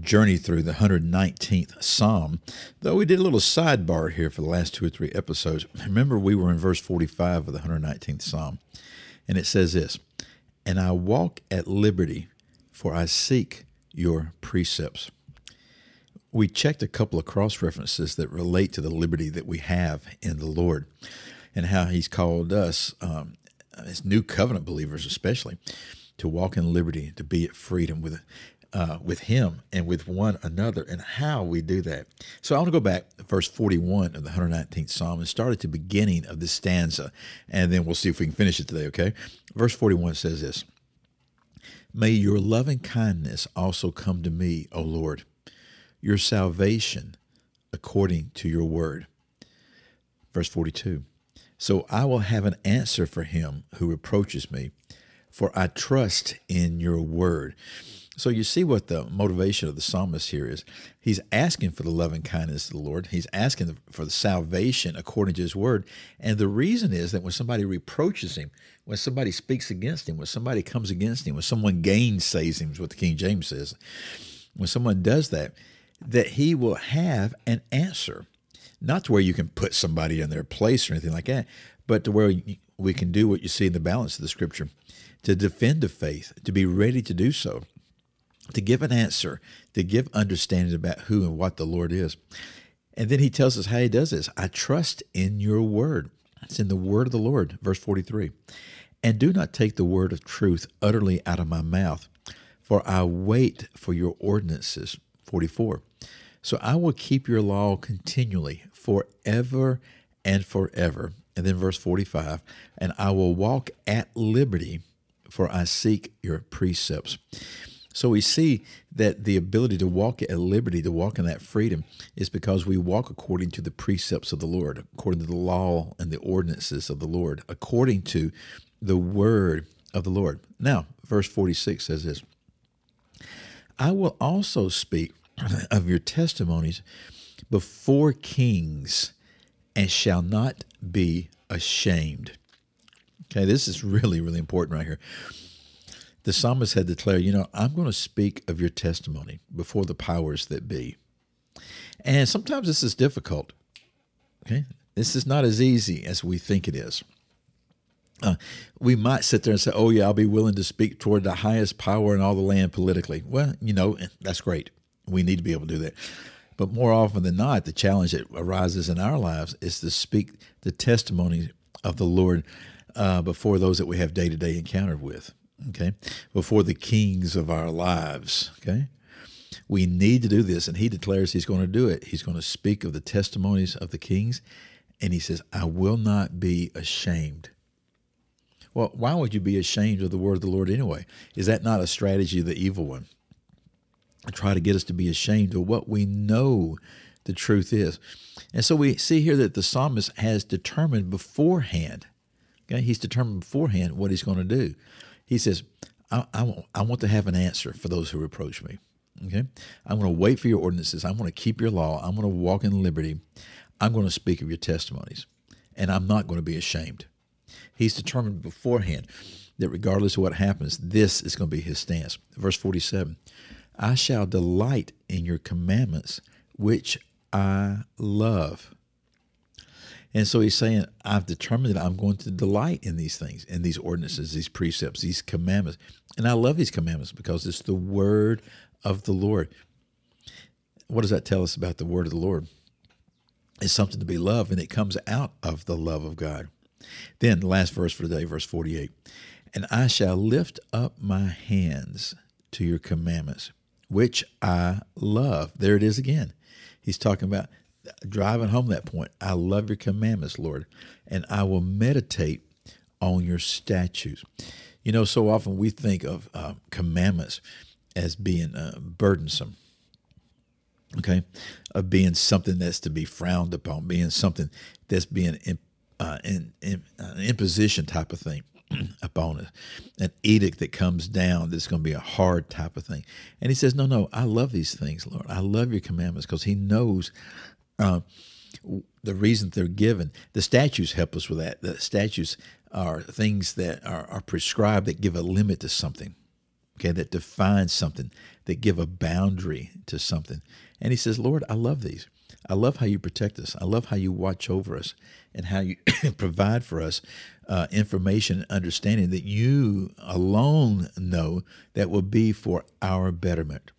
journey through the 119th Psalm, though we did a little sidebar here for the last two or three episodes. Remember, we were in verse 45 of the 119th Psalm, and it says this And I walk at liberty, for I seek your precepts. We checked a couple of cross references that relate to the liberty that we have in the Lord and how He's called us, um, as new covenant believers especially, to walk in liberty, to be at freedom with uh, with Him and with one another, and how we do that. So I want to go back to verse 41 of the 119th Psalm and start at the beginning of this stanza, and then we'll see if we can finish it today, okay? Verse 41 says this May your loving kindness also come to me, O Lord, your salvation according to your word. Verse 42 So I will have an answer for him who reproaches me, for I trust in your word. So you see what the motivation of the psalmist here is. He's asking for the loving kindness of the Lord. He's asking for the salvation according to his word. And the reason is that when somebody reproaches him, when somebody speaks against him, when somebody comes against him, when someone gainsays him, is what the King James says, when someone does that, that he will have an answer. Not to where you can put somebody in their place or anything like that, but to where we can do what you see in the balance of the scripture to defend the faith, to be ready to do so to give an answer, to give understanding about who and what the Lord is. And then he tells us how he does this. I trust in your word. It's in the word of the Lord, verse 43. And do not take the word of truth utterly out of my mouth, for I wait for your ordinances, 44. So I will keep your law continually, forever and forever. And then verse 45, and I will walk at liberty, for I seek your precepts. So we see that the ability to walk at liberty, to walk in that freedom, is because we walk according to the precepts of the Lord, according to the law and the ordinances of the Lord, according to the word of the Lord. Now, verse 46 says this I will also speak of your testimonies before kings and shall not be ashamed. Okay, this is really, really important right here the psalmist had declared, You know, I'm going to speak of your testimony before the powers that be. And sometimes this is difficult. Okay? This is not as easy as we think it is. Uh, we might sit there and say, Oh, yeah, I'll be willing to speak toward the highest power in all the land politically. Well, you know, that's great. We need to be able to do that. But more often than not, the challenge that arises in our lives is to speak the testimony of the Lord uh, before those that we have day to day encounter with okay, before the kings of our lives, okay? We need to do this, and he declares he's going to do it. He's going to speak of the testimonies of the kings, and he says, I will not be ashamed. Well, why would you be ashamed of the word of the Lord anyway? Is that not a strategy of the evil one? I try to get us to be ashamed of what we know the truth is. And so we see here that the psalmist has determined beforehand, okay, he's determined beforehand what he's going to do. He says, I, I, I want to have an answer for those who reproach me. Okay? I'm going to wait for your ordinances. I'm going to keep your law. I'm going to walk in liberty. I'm going to speak of your testimonies. And I'm not going to be ashamed. He's determined beforehand that regardless of what happens, this is going to be his stance. Verse 47 I shall delight in your commandments, which I love. And so he's saying, I've determined that I'm going to delight in these things, in these ordinances, these precepts, these commandments. And I love these commandments because it's the word of the Lord. What does that tell us about the word of the Lord? It's something to be loved, and it comes out of the love of God. Then, the last verse for today, verse 48 And I shall lift up my hands to your commandments, which I love. There it is again. He's talking about driving home that point. I love your commandments, Lord, and I will meditate on your statutes. You know, so often we think of uh, commandments as being uh, burdensome, okay, of being something that's to be frowned upon, being something that's being uh, in, in, an imposition type of thing upon us, an edict that comes down that's going to be a hard type of thing. And he says, No, no, I love these things, Lord. I love your commandments because he knows. Uh, the reason they're given. The statutes help us with that. The statutes are things that are, are prescribed that give a limit to something, okay, that define something, that give a boundary to something. And he says, Lord, I love these. I love how you protect us. I love how you watch over us and how you provide for us uh, information and understanding that you alone know that will be for our betterment.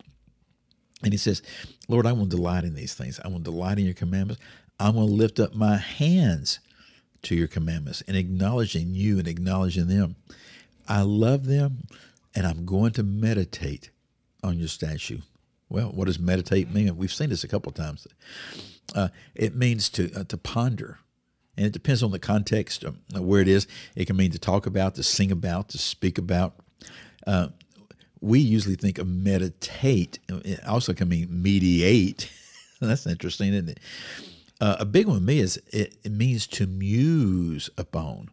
And he says, Lord, I will delight in these things. I will delight in your commandments. I will lift up my hands to your commandments and acknowledging you and acknowledging them. I love them and I'm going to meditate on your statue. Well, what does meditate mean? We've seen this a couple of times. Uh, it means to uh, to ponder, and it depends on the context of where it is. It can mean to talk about, to sing about, to speak about. Uh, we usually think of meditate. It also can mean mediate. That's interesting, isn't it? Uh, a big one with me is it, it means to muse upon.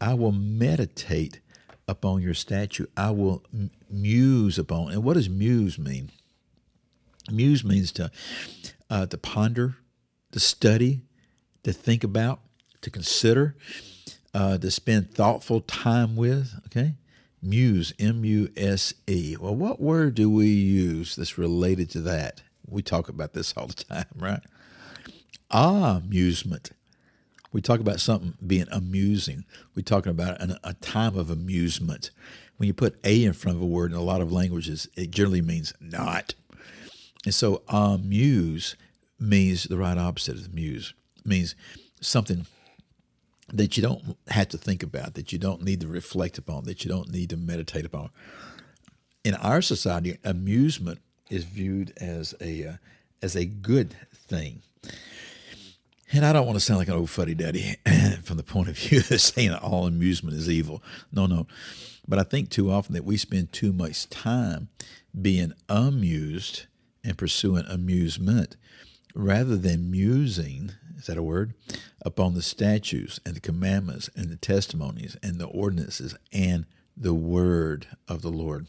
I will meditate upon your statue. I will muse upon. And what does muse mean? Muse means to uh, to ponder, to study, to think about, to consider, uh, to spend thoughtful time with. Okay, muse, M U S E. Well, what word do we use that's related to that? We talk about this all the time, right? amusement. We talk about something being amusing. We're talking about an, a time of amusement. When you put a in front of a word in a lot of languages, it generally means not. And so uh, amuse means the right opposite of muse. Means something that you don't have to think about, that you don't need to reflect upon, that you don't need to meditate upon. In our society, amusement is viewed as a uh, as a good thing. And I don't want to sound like an old fuddy duddy from the point of view of saying all amusement is evil. No, no. But I think too often that we spend too much time being amused and pursuing amusement rather than musing, is that a word, upon the statutes and the commandments and the testimonies and the ordinances and the word of the Lord.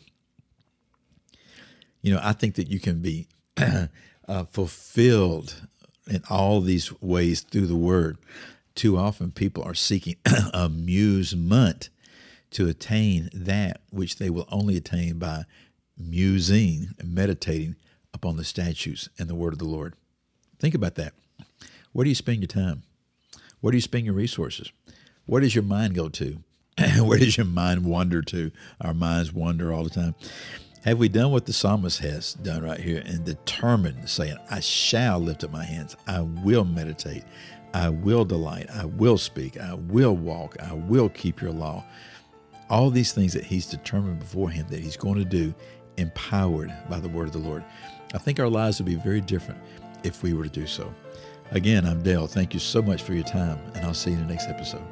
You know, I think that you can be uh, fulfilled in all these ways through the word. Too often people are seeking amusement to attain that which they will only attain by musing and meditating upon the statutes and the word of the Lord. Think about that. Where do you spend your time? Where do you spend your resources? Where does your mind go to? Where does your mind wander to? Our minds wander all the time. Have we done what the psalmist has done right here and determined, saying, I shall lift up my hands, I will meditate, I will delight, I will speak, I will walk, I will keep your law. All these things that he's determined beforehand that he's going to do, empowered by the word of the Lord. I think our lives would be very different if we were to do so. Again, I'm Dale. Thank you so much for your time, and I'll see you in the next episode.